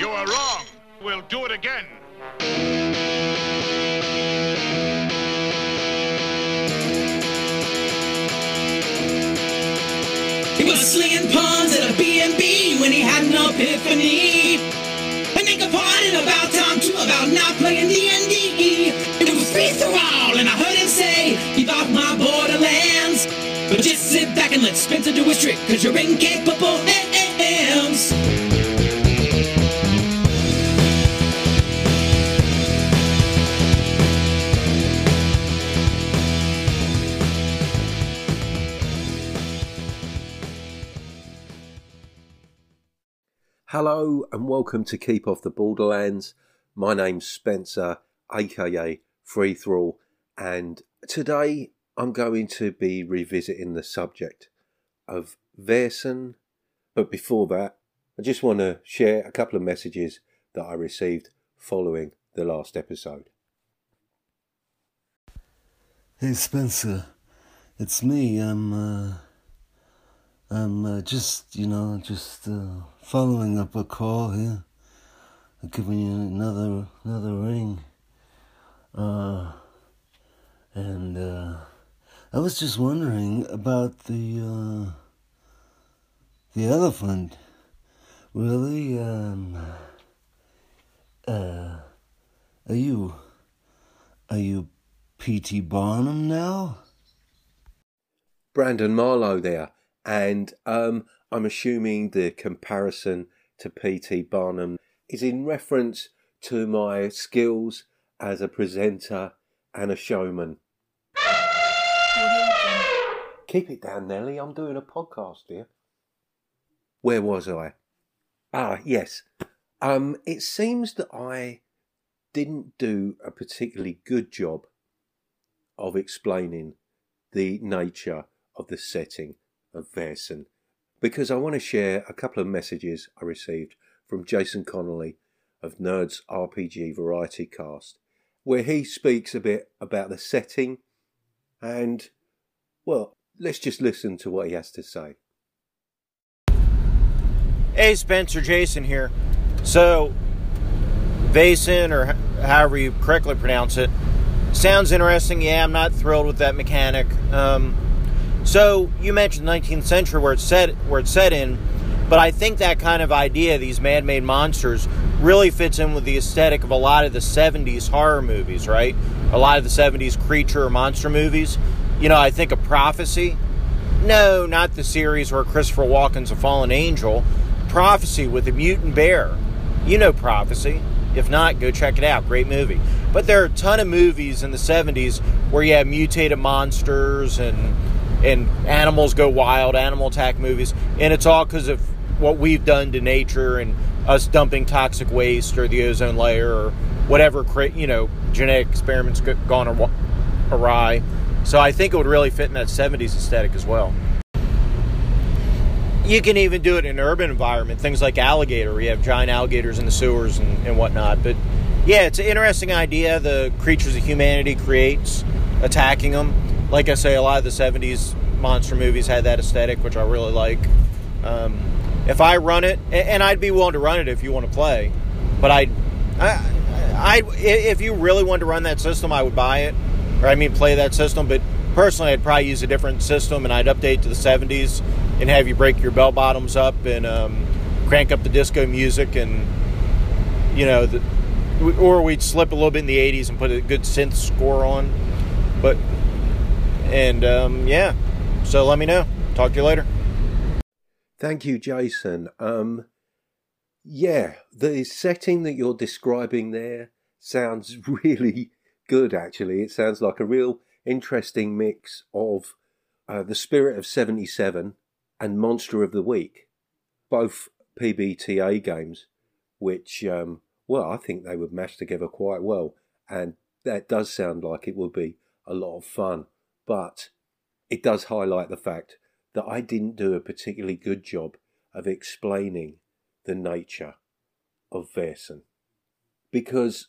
You are wrong. We'll do it again. He was slinging pawns at a B&B when he had an epiphany. And they complained about time too about not playing D&D. It was free for all, and I heard him say, "Keep off my borderlands." But just sit back and let Spencer do his trick, cause you're incapable hands. Hello and welcome to Keep Off the Borderlands. My name's Spencer, aka Free Thrall, and today I'm going to be revisiting the subject of Vaesen. But before that, I just want to share a couple of messages that I received following the last episode. Hey Spencer, it's me. I'm uh I'm uh, just you know just uh, following up a call here. Giving you another another ring. Uh and uh I was just wondering about the uh the elephant. Really um uh are you are you P.T. Barnum now? Brandon Marlowe there, and um, I'm assuming the comparison to P.T. Barnum is in reference to my skills as a presenter and a showman. Keep it down, Nelly. I'm doing a podcast here. Where was I? Ah, yes. Um, it seems that I didn't do a particularly good job of explaining the nature of the setting of Vaesen because I want to share a couple of messages I received from Jason Connolly of Nerds RPG Variety Cast, where he speaks a bit about the setting and, well, let's just listen to what he has to say. Hey, Spencer, Jason here. So, Vason, or however you correctly pronounce it, sounds interesting. Yeah, I'm not thrilled with that mechanic. Um, so you mentioned the 19th century where it's set where it's set in, but I think that kind of idea, these man-made monsters, really fits in with the aesthetic of a lot of the 70s horror movies, right? A lot of the 70s creature or monster movies. You know, I think of Prophecy. No, not the series where Christopher Walken's a fallen angel. Prophecy with a mutant bear. You know Prophecy. If not, go check it out. Great movie. But there are a ton of movies in the 70s where you have mutated monsters and and animals go wild, animal attack movies, and it's all because of what we've done to nature and us dumping toxic waste or the ozone layer or whatever, you know, genetic experiments gone awry. So I think it would really fit in that 70s aesthetic as well. You can even do it in an urban environment, things like alligator, where you have giant alligators in the sewers and, and whatnot. But yeah, it's an interesting idea. The creatures that humanity creates, attacking them. Like I say, a lot of the 70s monster movies had that aesthetic, which I really like. Um, if I run it, and I'd be willing to run it if you want to play, but I, I, I, if you really wanted to run that system, I would buy it, or I mean, play that system. But personally, I'd probably use a different system, and I'd update to the 70s and have you break your bell bottoms up and um, crank up the disco music, and you know, the, or we'd slip a little bit in the 80s and put a good synth score on. But and um, yeah, so let me know. Talk to you later. Thank you, Jason. Um, yeah, the setting that you're describing there sounds really good, actually. It sounds like a real interesting mix of uh, The Spirit of 77 and Monster of the Week, both PBTA games, which, um, well, I think they would mash together quite well. And that does sound like it would be a lot of fun. But it does highlight the fact that I didn't do a particularly good job of explaining the nature of Vaesen. Because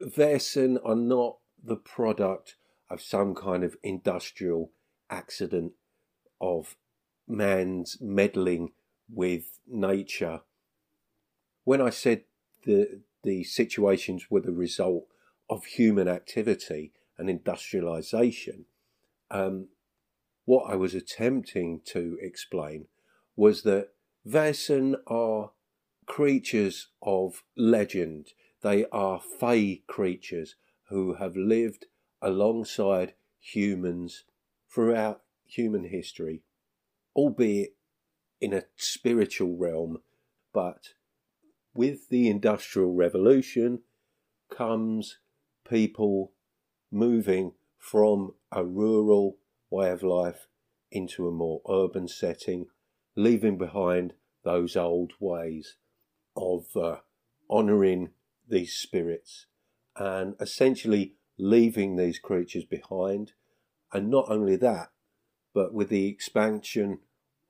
Vaesen are not the product of some kind of industrial accident of man's meddling with nature when I said the the situations were the result of human activity and industrialization, um, what I was attempting to explain was that Vaesen are creatures of legend. They are fey creatures who have lived alongside humans throughout human history, albeit in a spiritual realm, but with the Industrial Revolution comes people moving from a rural way of life into a more urban setting, leaving behind those old ways of uh, honouring these spirits and essentially leaving these creatures behind. And not only that, but with the expansion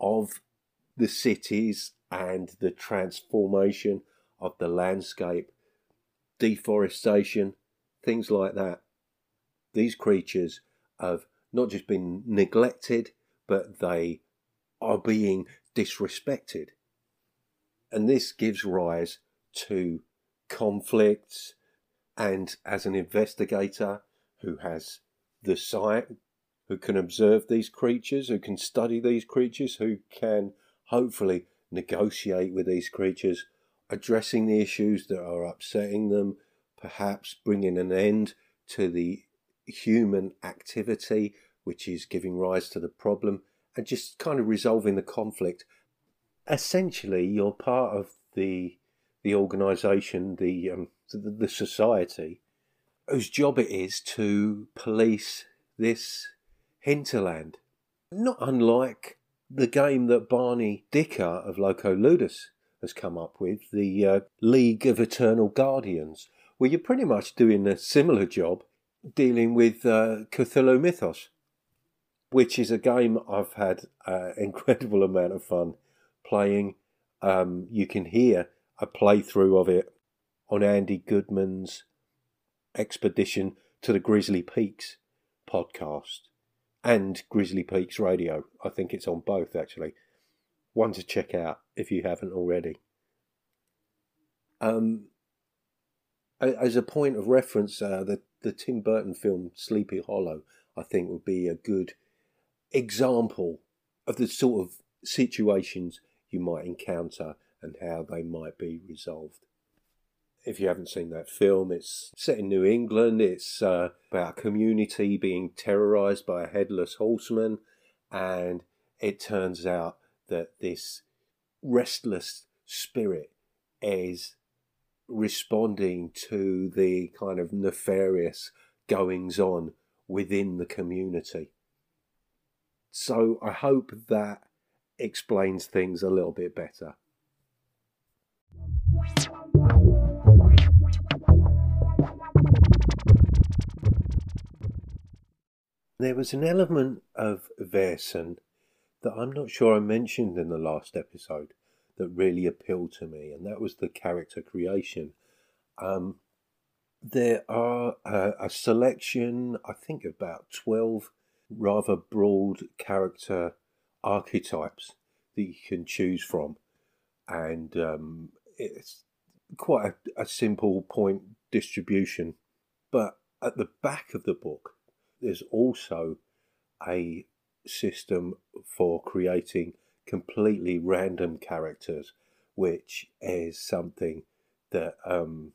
of the cities and the transformation of the landscape, deforestation, things like that, these creatures have not just been neglected, but they are being disrespected. And this gives rise to conflicts. And as an investigator who has the sight, who can observe these creatures, who can study these creatures, who can hopefully negotiate with these creatures, addressing the issues that are upsetting them, perhaps bringing an end to the human activity which is giving rise to the problem, and just kind of resolving the conflict. Essentially, you're part of the the organisation, the, um, the the society, whose job it is to police this hinterland. Not unlike the game that Barney Dicker of Loco Ludus has come up with, the uh, League of Eternal Guardians, where you're pretty much doing a similar job dealing with uh, Cthulhu Mythos, which is a game I've had an incredible amount of fun playing. Um, you can hear a playthrough of it on Andy Goodman's expedition to the Grizzly Peaks podcast and Grizzly Peaks Radio. I think it's on both actually. One to check out if you haven't already. Um, as a point of reference, uh, the the Tim Burton film Sleepy Hollow, I think, would be a good example of the sort of situations you might encounter and how they might be resolved. If you haven't seen that film, it's set in New England. It's uh, about a community being terrorized by a headless horseman, and it turns out that this restless spirit is responding to the kind of nefarious goings on within the community. So I hope that explains things a little bit better. There was an element of Vaesen that I'm not sure I mentioned in the last episode that really appealed to me, and that was the character creation. Um, there are a, a selection, I think, about 12 rather broad character archetypes that you can choose from. And um, it's quite a, a simple point distribution. But at the back of the book, there's also a system for creating completely random characters, which is something that um,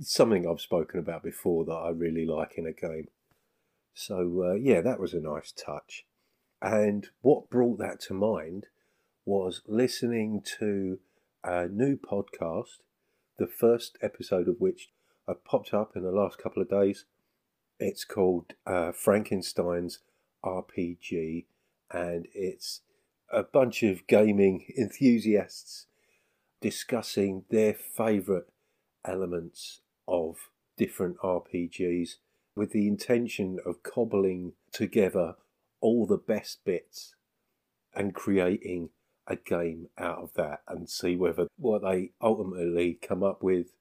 something I've spoken about before that I really like in a game. So uh, yeah, that was a nice touch. And what brought that to mind was listening to a new podcast, the first episode of which I popped up in the last couple of days. It's called uh, Frankenstein's RPG, and it's a bunch of gaming enthusiasts discussing their favourite elements of different RPGs with the intention of cobbling together all the best bits and creating a game out of that and see whether what they ultimately come up with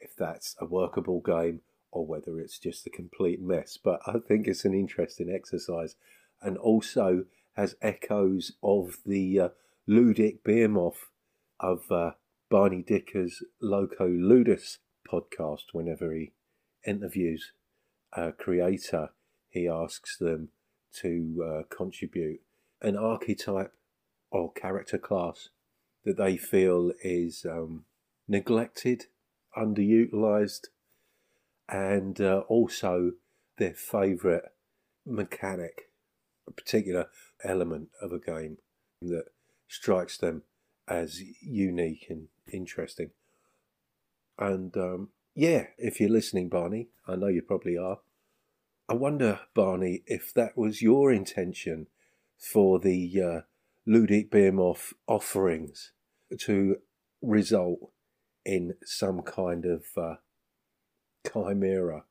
if that's a workable game or whether it's just a complete mess. But i think it's an interesting exercise. And also has echoes of the uh, ludic behemoth of uh, Barney Dicker's Loco Ludus podcast, whenever he interviews a creator, he asks them to uh, contribute an archetype or character class that they feel is um, neglected, underutilized, and uh, also their favourite mechanic, a particular element of a game that strikes them as unique and interesting. And um, yeah, if you're listening, Barney, I know you probably are. I wonder, Barney, if that was your intention for the uh, Ludic Behemoth offerings to result in some kind of uh, chimera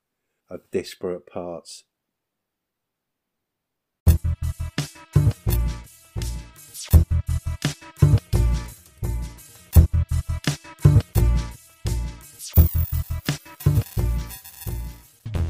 of disparate parts.